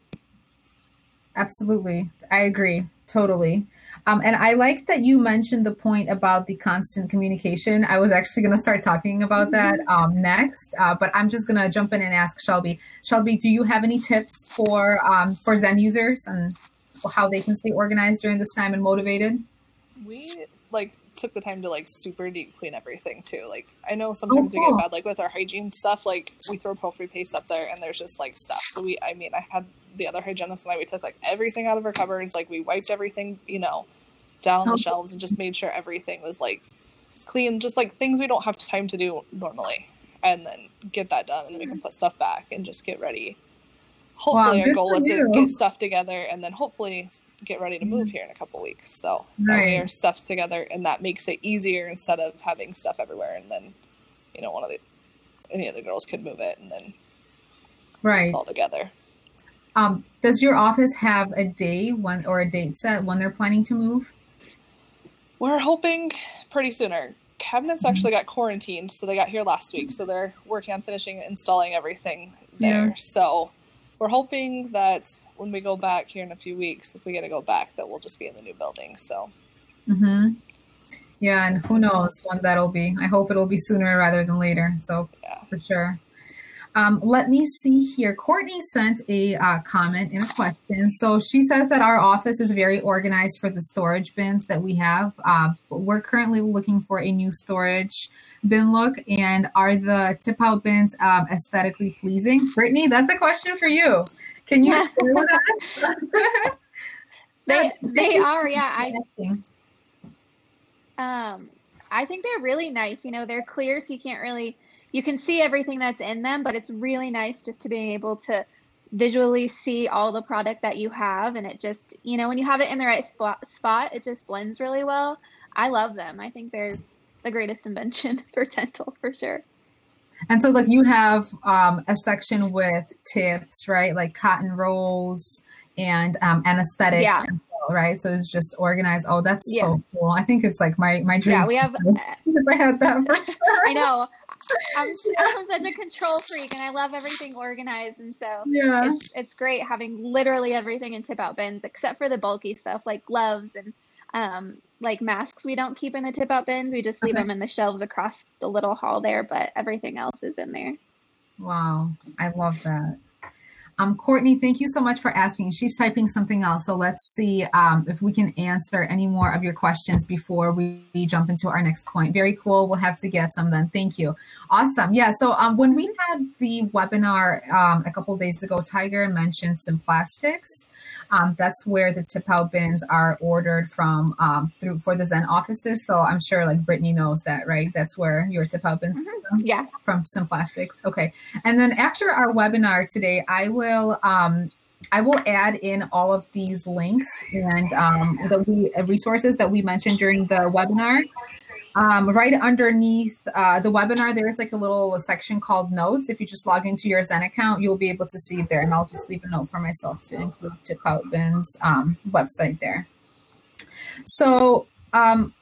Absolutely. I agree. Totally. Um, and I like that you mentioned the point about the constant communication. I was actually going to start talking about that um, next, uh, but I'm just going to jump in and ask Shelby. Shelby, do you have any tips for um, for Zen users and how they can stay organized during this time and motivated? we like took the time to like super deep clean everything too. Like I know oh, sometimes we cool. get bad like with our hygiene stuff. Like we throw prophy paste up there and there's just like stuff. So we, I mean, I had the other hygienist and I. We took like everything out of our cupboards. Like we wiped everything, you know, down Oh. the shelves and just made sure everything was like clean. Just like things we don't have time to do normally, and then get that done, and then we can put stuff back and just get ready. Hopefully, our goal was you. to get stuff together and then hopefully get ready to move here in a couple weeks. So Right. our stuff's together and that makes it easier instead of having stuff everywhere and then, you know, one of the any of the girls could move it and then Right. it's all together. Um, does your office have a day when or a date set when they're planning to move? We're hoping pretty soon. Our cabinets Mm-hmm. actually got quarantined, so they got here last week. So they're working on finishing installing everything there. Yeah. So we're hoping that when we go back here in a few weeks, if we get to go back, that we'll just be in the new building. So Mm-hmm. Yeah, and who knows when that'll be. I hope it'll be sooner rather than later. So Yeah. for sure. Um, let me see here. Courtney sent a uh, comment and a question. So she says that our office is very organized for the storage bins that we have. Uh, we're currently looking for a new storage bin look. And are the tip out bins um, aesthetically pleasing? Brittany, that's a question for you. Can you <laughs> with? They they are, yeah. I um I think they're really nice. You know, they're clear so you can't really you can see everything that's in them, but it's really nice just to be able to visually see all the product that you have and it just, you know, when you have it in the right spot spot, it just blends really well. I love them. I think they're the greatest invention <laughs> for dental for sure. And so, like, you have um, a section with tips, right? Like cotton rolls and um, anesthetics, Yeah. well, right? So it's just organized. Oh, that's Yeah. so cool. I think it's like my my dream. Yeah, we have <laughs> if I had that. <laughs> I know. I'm, I'm such a control freak and I love everything organized and so Yeah. it's it's great having literally everything in tip out bins except for the bulky stuff like gloves and um like masks we don't keep in the tip out bins we just leave Okay. them in the shelves across the little hall there but everything else is in there Wow, I love that. Um, Courtney, thank you so much for asking. She's typing something else, so let's see um, if we can answer any more of your questions before we, jump into our next point. Very cool. We'll have to get some then. Thank you. Awesome. Yeah. So um, when we had the webinar um, a couple days ago, Tiger mentioned Simplastics. Um, that's where the out bins are ordered from um, through for the Zen offices. So I'm sure like Brittany knows that, right? That's where your out bins yeah from Simplastics. Okay. And then after our webinar today, I will um, I will add in all of these links and um, the resources that we mentioned during the webinar. Um, right underneath uh, the webinar, there's like a little section called notes. If you just log into your Zen account, you'll be able to see there. And I'll just leave a note for myself to include to Poutbin's um, website there. So um,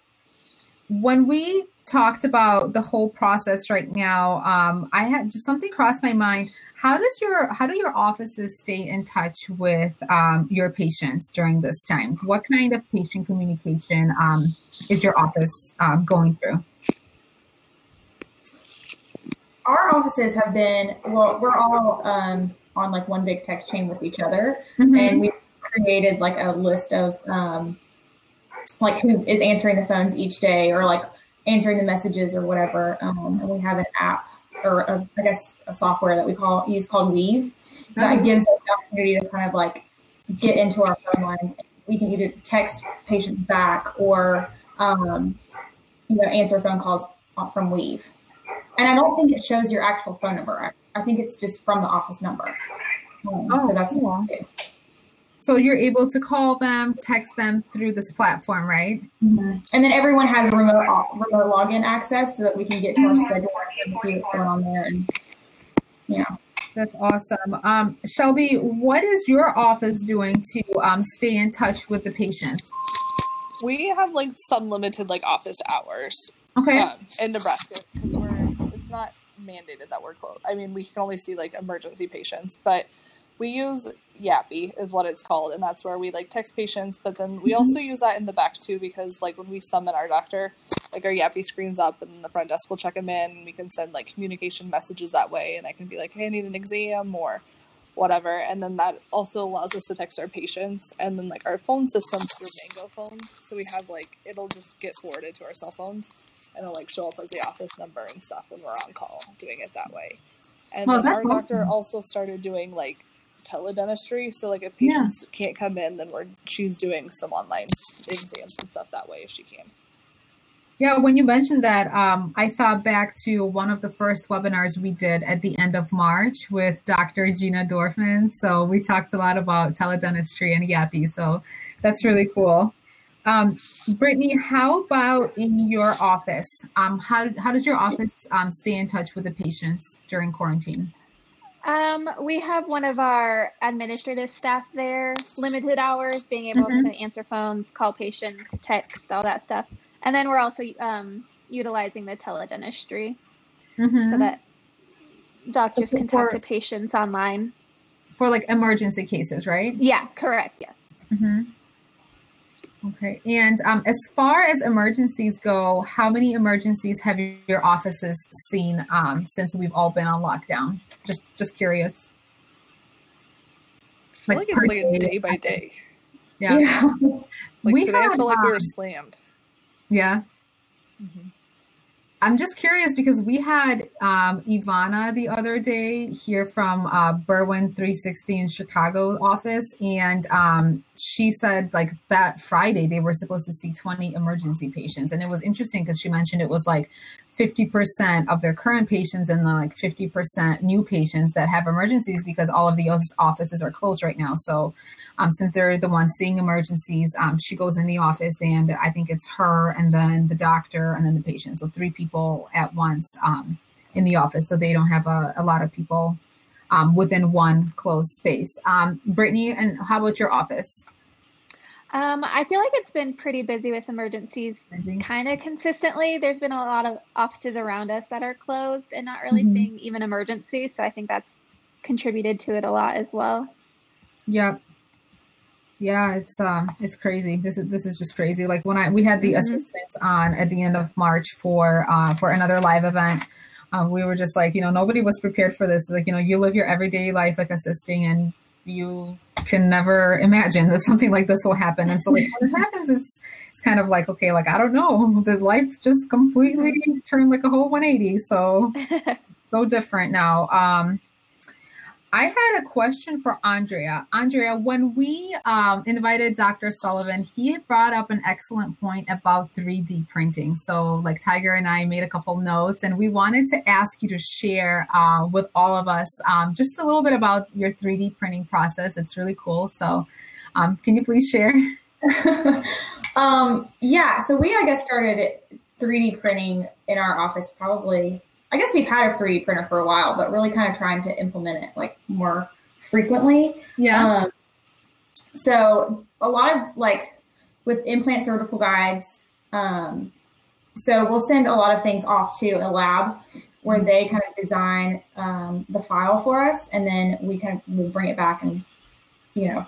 when we talked about the whole process right now, um, I had just something crossed my mind. How does your how do your offices stay in touch with um, your patients during this time? What kind of patient communication um, is your office um, going through? Our offices have been well. We're all um, on like one big text chain with each other, mm-hmm. and we created like a list of um, like who is answering the phones each day, or like answering the messages or whatever. Um, and we have an app or a, I guess a software that we call use called Weave that gives us the opportunity to kind of like get into our phone lines. We can either text patients back or um, you know answer phone calls from Weave. And I don't think it shows your actual phone number. I, I think it's just from the office number. Um, oh, so that's cool. Too. So you're able to call them, text them through this platform, right? Mm-hmm. And then everyone has a remote remote login access so that we can get to our schedule and see what's going on there. And yeah. That's awesome. Um, Shelby, what is your office doing to um, stay in touch with the patients? We have like some limited like office hours. Okay. Um, in Nebraska because we're it's not mandated that we're closed. I mean, we can only see like emergency patients, but we use Yapi is what it's called, and that's where we like text patients. But then we mm-hmm. also use that in the back too because like when we summon our doctor, like our Yapi screens up, and the front desk will check them in. And we can send like communication messages that way, and I can be like, "Hey, I need an exam," or whatever. And then that also allows us to text our patients, and then like our phone system through Mango phones, so we have like it'll just get forwarded to our cell phones, and it'll like show up as the office number and stuff when we're on call, doing it that way. And our awesome. doctor also started doing like teledentistry. So like if patients yeah. can't come in, then we're she's doing some online exams and stuff that way if she can. Yeah, when you mentioned that, um, I thought back to one of the first webinars we did at the end of March with Dr. Gina Dorfman. So we talked a lot about teledentistry and Yapi. So that's really cool. Um, Brittany, how about in your office? Um, how, how does your office um, stay in touch with the patients during quarantine? Um, we have one of our administrative staff there, limited hours, being able mm-hmm. to answer phones, call patients, text, all that stuff. And then we're also um, utilizing the teledentistry mm-hmm. so that doctors can talk to patients online. For like emergency cases, right? Yeah, correct. Yes. Mm-hmm. Okay. And um, as far as emergencies go, how many emergencies have your offices seen um, since we've all been on lockdown? Just just curious. I feel like, like it's like a day by day. Yeah. yeah. <laughs> like we today, had, I feel like we were um, slammed. Yeah. Mm-hmm. I'm just curious because we had um, Ivana the other day here from uh, Berwyn 360 in Chicago office, and um, she said like that Friday they were supposed to see 20 emergency patients, and it was interesting because she mentioned it was like 50% of their current patients and like 50% new patients that have emergencies because all of the offices are closed right now. So um, since they're the ones seeing emergencies, um, she goes in the office and I think it's her and then the doctor and then the patient. So three people at once um, in the office. So they don't have a, a lot of people um, within one closed space. Um, Brittany, and how about your office? Um, I feel like it's been pretty busy with emergencies kind of consistently. There's been a lot of offices around us that are closed and not really mm-hmm. seeing even emergencies. So I think that's contributed to it a lot as well. Yep. Yeah, it's um it's crazy. This is this is just crazy. Like when I we had the mm-hmm. assistants on at the end of March for uh for another live event. Um, we were just like, you know, nobody was prepared for this. Like, you know, you live your everyday life like assisting and you can never imagine that something like this will happen. And so like when it happens, it's it's kind of like, okay, like I don't know. The life just completely turned like a whole 180. So <laughs> so different now. Um I had a question for Andrea. Andrea, when we um, invited Dr. Sullivan, he brought up an excellent point about 3D printing. So, like Tiger and I made a couple notes, and we wanted to ask you to share uh, with all of us um, just a little bit about your 3D printing process. It's really cool. So, um, can you please share? <laughs> um, yeah, so we, I guess, started 3D printing in our office probably. I guess we've had a 3D printer for a while, but really kind of trying to implement it like more frequently. Yeah. Um, so a lot of like with implant surgical guides. Um, so we'll send a lot of things off to a lab where they kind of design um, the file for us, and then we kind of we'll bring it back and you know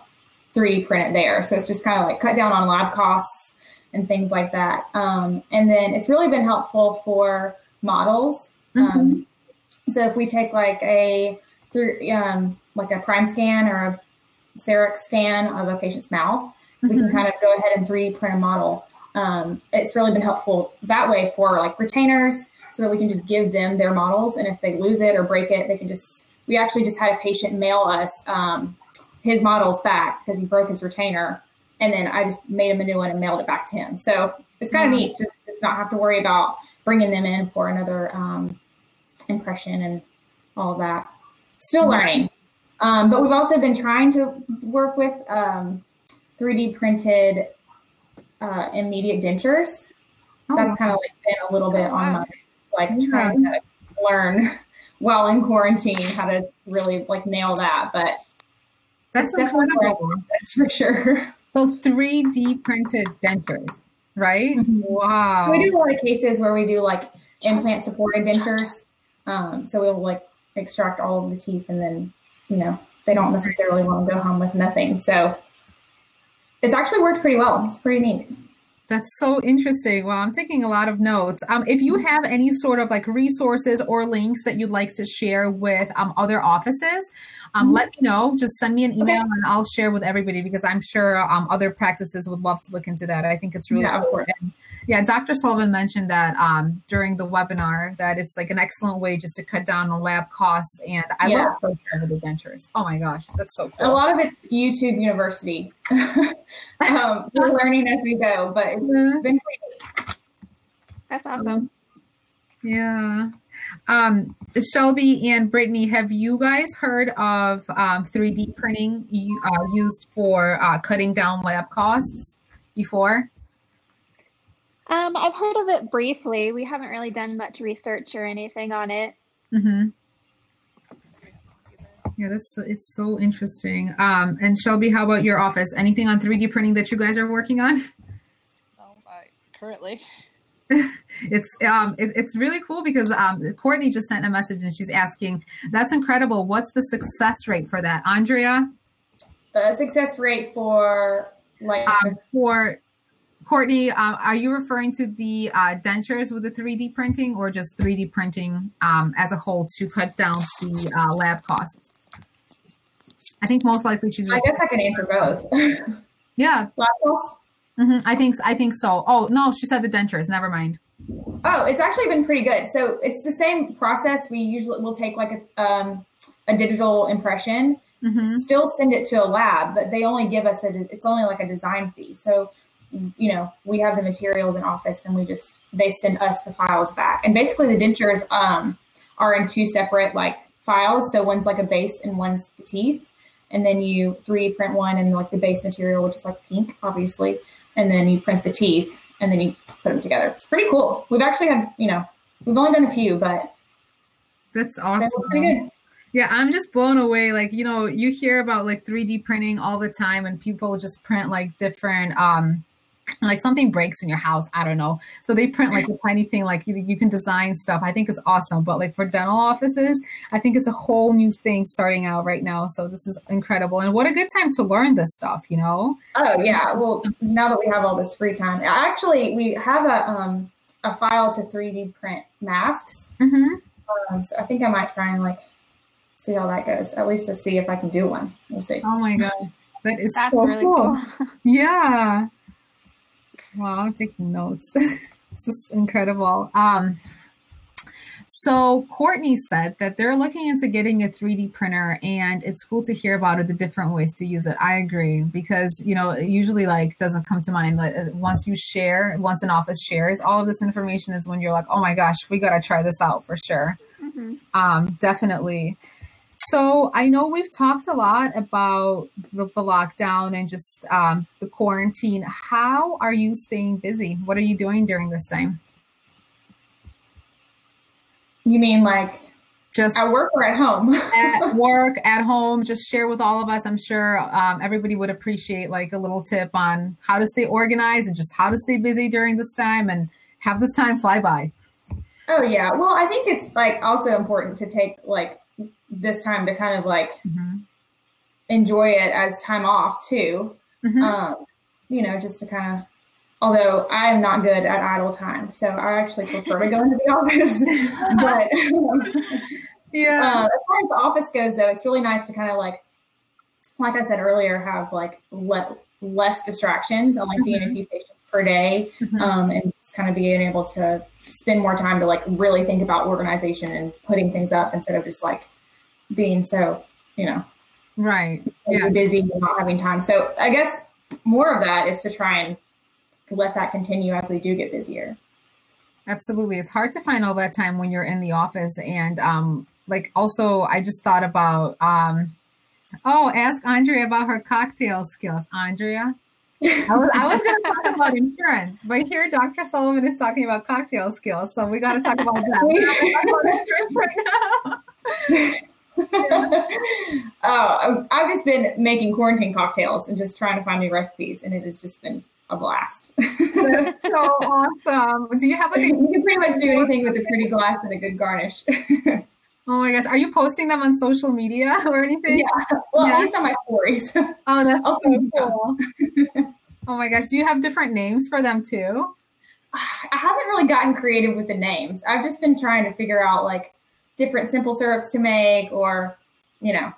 3D print it there. So it's just kind of like cut down on lab costs and things like that. Um, and then it's really been helpful for models. Um, so if we take like a through um, like a Primescan or a CEREC scan of a patient's mouth, we can Mhm. kind of go ahead and 3D print a model. Um, it's really been helpful that way for like retainers so that we can just give them their models. And if they lose it or break it, they can just, we actually just had a patient mail us um, his models back because he broke his retainer. And then I just made him a new one and mailed it back to him. So it's kind of Wow. neat to just not have to worry about bringing them in for another um, impression and all that. Still learning. Um, but we've also been trying to work with um, 3D printed uh, immediate dentures. Oh, That's kind of like been a little bit on my like trying to learn <laughs> while in quarantine how to really like nail that. But that's definitely process for sure. So 3D printed dentures, right? Mhm. Wow. So we do a lot of cases where we do like implant supported dentures. Um, so we'll like extract all of the teeth and then, you know, they don't necessarily want to go home with nothing. So it's actually worked pretty well. It's pretty neat. That's so interesting. Well, I'm taking a lot of notes. Um, if you have any sort of like resources or links that you'd like to share with um, other offices, um, Mhm. let me know. Just send me an Okay. email and I'll share with everybody because I'm sure um, other practices would love to look into that. I think it's really Yeah. And, yeah, Dr. Sullivan mentioned that um, during the webinar that it's like an excellent way just to cut down on lab costs. And I Yeah. love those kind of the dentures. Oh my gosh, that's so cool. A lot of it's YouTube University. <laughs> um, we're learning as we go, but it's Yeah. been pretty That's awesome. Yeah. Um, Shelby and Brittany, have you guys heard of um, 3D printing uh, used for uh, cutting down lab costs before? Um, I've heard of it briefly. We haven't really done much research or anything on it. Mm-hmm. Yeah, that's it's so interesting. Um, and Shelby, how about your office? Anything on 3D printing that you guys are working on? <laughs> No, I currently. <laughs> It's um, it, it's really cool because um, Courtney just sent a message and she's asking, "That's incredible. What's the success rate for that, Andrea?" the success rate for like Um, for Courtney, um, are you referring to the uh, dentures with the 3D printing or just 3D printing um, as a whole to cut down the uh, lab costs? I think most likely she's. I guess I can answer both. <laughs> yeah, Lab cost? mhm, I think I think so. Oh no, she said the dentures. Never mind. Oh, it's actually been pretty good. So it's the same process. We usually will take like a um, a digital impression, hmm still send it to a lab, but they only give us a. It's only like a design fee. So you know we have the materials in office, and we just they send us the files back. And basically, the dentures um, are in two separate like files. So one's like a base, and one's the teeth. And then you 3D print one and like the base material, which is like pink, obviously. And then you print the teeth, and then you put them together. It's pretty cool. We've actually had, you know, we've only done a few, but That's awesome. look pretty good. Yeah, I'm just blown away. Like, you know, you hear about like 3D printing all the time and people just print like different um like something breaks in your house, I don't know. So they print like a <laughs> tiny thing like you, you can design stuff. I think it's awesome, but like for dental offices, I think it's a whole new thing starting out right now. So this is incredible. And what a good time to learn this stuff, you know? Oh yeah. Well, now that we have all this free time, actually, we have a um a file to 3D print masks. Mhm. Um, so I think I might try and like see how that goes. At least to see if I can do one. We'll see. Oh my gosh. That is That's so really cool. cool. <laughs> Yeah. Wow, I'm taking notes. <laughs> this is incredible. Um, so Courtney said that they're looking into getting a 3D printer, and it's cool to hear about it, the different ways to use it. I agree because you know it usually like doesn't come to mind. Like uh, once you share, once an office shares all of this information, is when you're like, oh my gosh, we gotta try this out for sure. hmm Um, definitely. So I know we've talked a lot about the, the lockdown and just um, the quarantine. How are you staying busy? What are you doing during this time? You mean like Just at work or at home? <laughs> at work, at home, just share with all of us. I'm sure um, everybody would appreciate like a little tip on how to stay organized and just how to stay busy during this time and have this time fly by. oh yeah. Well, I think it's like also important to take like this time to kind of like Mhm. enjoy it as time off too. Mhm. Um, you know, just to kind of. Although I am not good at idle time, so I actually prefer to go into the <laughs> office. <laughs> but um, yeah. Uh, as far as the office goes, though, it's really nice to kind of like, like I said earlier, have like le- less distractions, only seeing a few patients per day, Mhm. um, and just kind of being able to spend more time to like really think about organization and putting things up instead of just like being so, you know, right. Yeah. busy and not having time. So I guess more of that is to try and let that continue as we do get busier. Absolutely. It's hard to find all that time when you're in the office. And um, like also I just thought about um oh, ask Andrea about her cocktail skills. Andrea. I was, I was gonna talk about insurance, but here Dr. Sullivan is talking about cocktail skills, so we gotta talk about that. We're not gonna talk about now. <laughs> oh, um, I've just been making quarantine cocktails and just trying to find new recipes, and it has just been a blast. That's so awesome. Do you have like a <laughs> you can pretty much do anything with a pretty glass and a good garnish. <laughs> oh my gosh, are you posting them on social media <laughs> or anything? yeah, well, Yeah. at least on my stories. <laughs> Oh, that's I'll so send you some. cool. oh my gosh, do you have different names for them too? <sighs> I haven't really gotten creative with the names. I've just been trying to figure out like different simple syrups to make, or you know,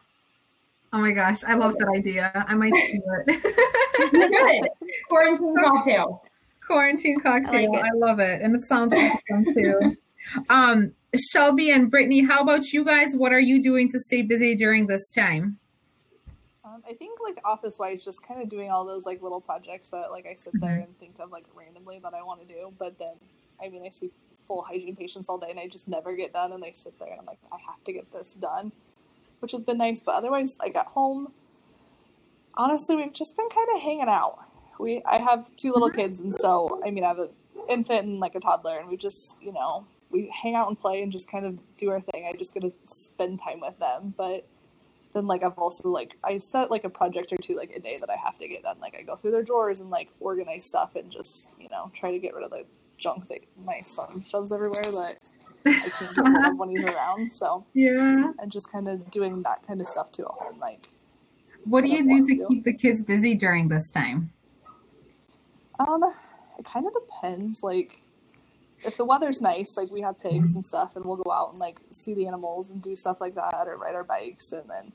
Oh my gosh, I love that idea. I might <laughs> do it. good quarantine cocktail. Quarantine cocktail. I like I, love it. And it sounds awesome too. Um, Shelby and Brittany, how about you guys? What are you doing to stay busy during this time? Um, I think like office wise, just kind of doing all those like little projects that like I sit there and think of like randomly that I want to do. But then, I mean, I see full hygiene patients all day and I just never get done. And they sit there and I'm like, I have to get this done, which has been nice. But otherwise, I at home, honestly, we've just been kind of hanging out. We I have two little kids, and so I mean, I have an infant and like a toddler, and we just you know we hang out and play and just kind of do our thing. I just get to spend time with them, but then like I've also like I set like a project or two like a day that I have to get done. Like I go through their drawers and like organize stuff and just you know try to get rid of the junk that my son shoves everywhere that I can't get rid of when he's around. So Yeah. and just kind of doing that kind of stuff too at home. Like What do you do to to? keep the kids busy during this time? um, it kind of depends. Like if the weather's nice, like we have pigs and mm-hmm. stuff, and we'll go out and like see the animals and do stuff like that, or ride our bikes, and then.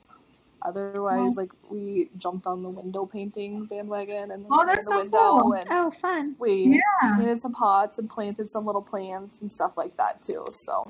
Otherwise, like we jumped on the window painting bandwagon and Oh, that's the so window cool. and Oh, fun. we Yeah. painted some pots and planted some little plants and stuff like that too. So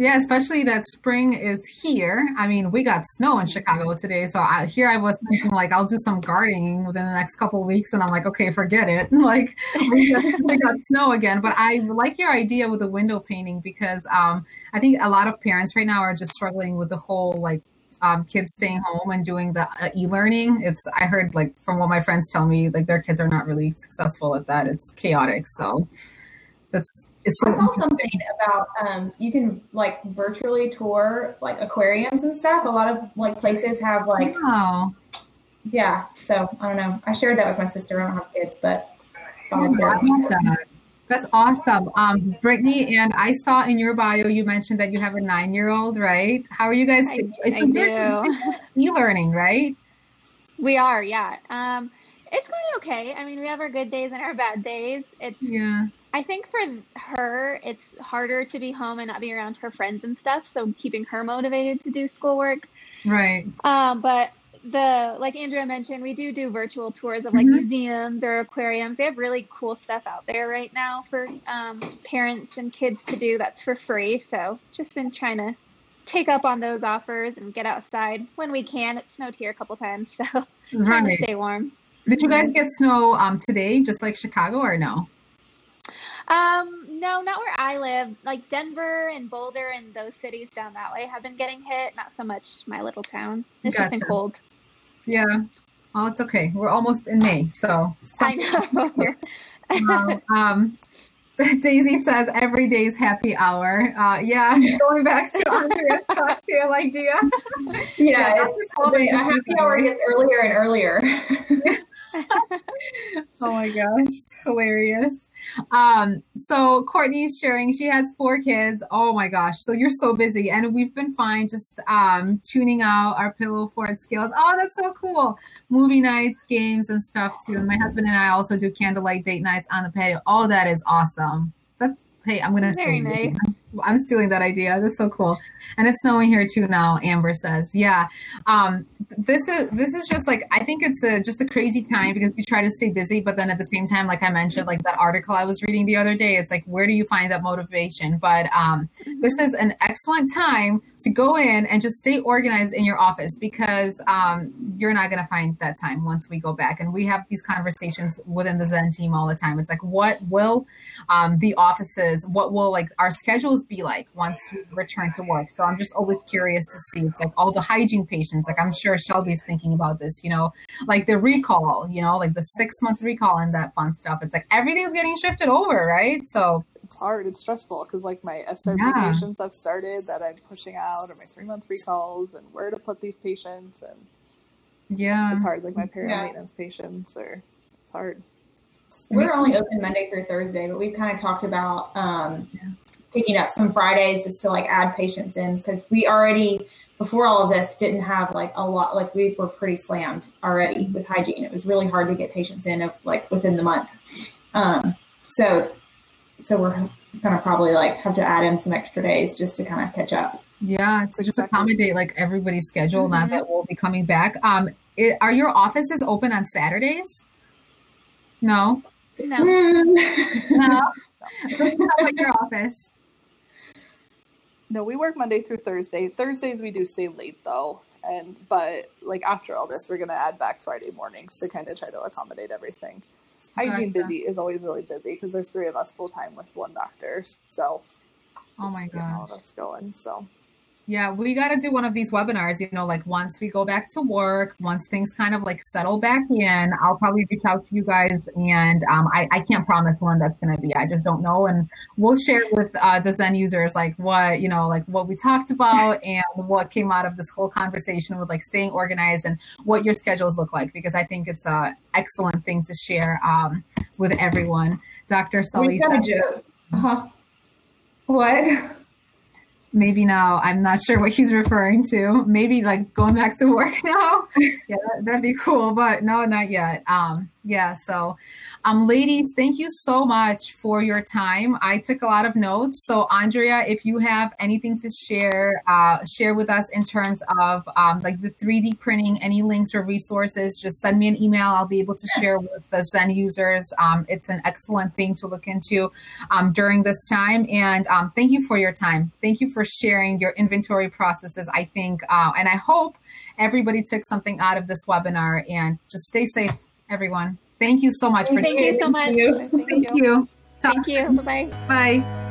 Yeah, especially that spring is here. I mean, we got snow in Chicago today, so I, here I was thinking like I'll do some gardening within the next couple weeks, and I'm like, okay, forget it. <laughs> Like we got, we got snow again. But I like your idea with the window painting because um, I think a lot of parents right now are just struggling with the whole like um, kids staying home and doing the uh, e-learning. It's I heard like from what my friends tell me, like their kids are not really successful at that. It's chaotic. So that's I saw something about um, you can like virtually tour like aquariums and stuff. A lot of like places have like wow. yeah. So I don't know. I shared that with my sister. I don't have kids, but thought I'd I share. love that. That's awesome. Um, Brittany, and I saw in your bio you mentioned that you have a nine-year-old, right? How are you guys? I, it's I a very- do. e-learning, right? We are, yeah. Um, it's going okay. I mean, we have our good days and our bad days. It's Yeah. I think for her, it's harder to be home and not be around her friends and stuff. So keeping her motivated to do schoolwork. Right. Um, but the like Andrea mentioned, we do do virtual tours of like Mhm. museums or aquariums. They have really cool stuff out there right now for um, parents and kids to do. That's for free. So just been trying to take up on those offers and get outside when we can. It snowed here a couple times, <laughs> so trying to stay warm. Did you guys get snow um today, just like Chicago, or no? Um, no, not where I live. Like Denver and Boulder and those cities down that way have been getting hit. Not so much my little town. It's just been cold. Yeah. Oh, it's okay. We're almost in May, so <laughs> I know. <laughs> Wow. um, <laughs> Daisy says every day's happy hour. Uh, yeah, going back to Andrea's cocktail idea. Yeah, yeah it's, a happy hour gets earlier and earlier. oh my gosh, hilarious. Um, so Courtney's sharing she has four kids. Oh my gosh, so you're so busy, and we've been fine just um, tuning out our pillow fort skills. Oh, that's so cool. Movie nights, games, and stuff too. And my husband and I also do candlelight date nights on the patio. Oh, that is awesome. Hey, I'm gonna very nice. <laughs> I'm stealing that idea. That's so cool. And it's snowing here too now. Amber says, yeah. Um, this is this is just like I think it's a, just a crazy time because we try to stay busy, but then at the same time, like I mentioned, like that article I was reading the other day, it's like where do you find that motivation? But um, this is an excellent time to go in and just stay organized in your office because um, you're not going to find that time once we go back. And we have these conversations within the Zen team all the time. It's like what will um, the offices, what will like our schedules be like once we return to work? So I'm just always curious to see. It's like all the hygiene patients. Like I'm sure Shelby's thinking about this. You know, like the recall. You know, like the six month recall and that fun stuff. It's like everything's getting shifted over, right? So it's hard. It's stressful because like my SRP yeah. patients I've started that I'm pushing out, or my three month recalls, and where to put these patients, and yeah, it's hard. Like my perio yeah. maintenance patients, or it's hard. We're only open Monday through Thursday, but we've kind of talked about um, picking up some Fridays just to like add patients in because we already before all of this didn't have like a lot like we were pretty slammed already with hygiene. It was really hard to get patients in of like within the month. Um, so so we're gonna probably like have to add in some extra days just to kind of catch up. Yeah, to just accommodate like everybody's schedule mm-hmm. now that we'll be coming back. Um, it, are your offices open on Saturdays? No. No. <laughs> no. How about your office? No, we work Monday through Thursday. Thursdays we do stay late though. And but like after all this, we're gonna add back Friday mornings to kind of try to accommodate everything. Hygiene busy is always really busy because there's three of us full time with one doctor. So oh my god, all of us going. So yeah, we got to do one of these webinars, you know, like once we go back to work, once things kind of like settle back in, I'll probably reach out to you guys. And um, I, I can't promise when that's going to be. I just don't know. And we'll share with uh, the Zen users like what, you know, like what we talked about <laughs> and what came out of this whole conversation with like staying organized and what your schedules look like, because I think it's a excellent thing to share um, with everyone. Dr. Sullivan said, uh-huh. What? <laughs> maybe now i'm not sure what he's referring to. Maybe like going back to work <laughs> now. <laughs> Yeah that'd be cool but no not yet. Um yeah so um ladies thank you so much for your time. I took a lot of notes. So andrea if you have anything to share uh share with us in terms of um like the 3d printing any links or resources just send me an email. I'll be able to share with the zen users. Um it's an excellent thing to look into um during this time. And um thank you for your time. Thank you for sharing your inventory processes. I think uh, and i hope everybody took something out of this webinar. And just stay safe everyone. Thank you so much for Thank you so much. Thank you. Thank you. Thank you. Bye-bye. Bye.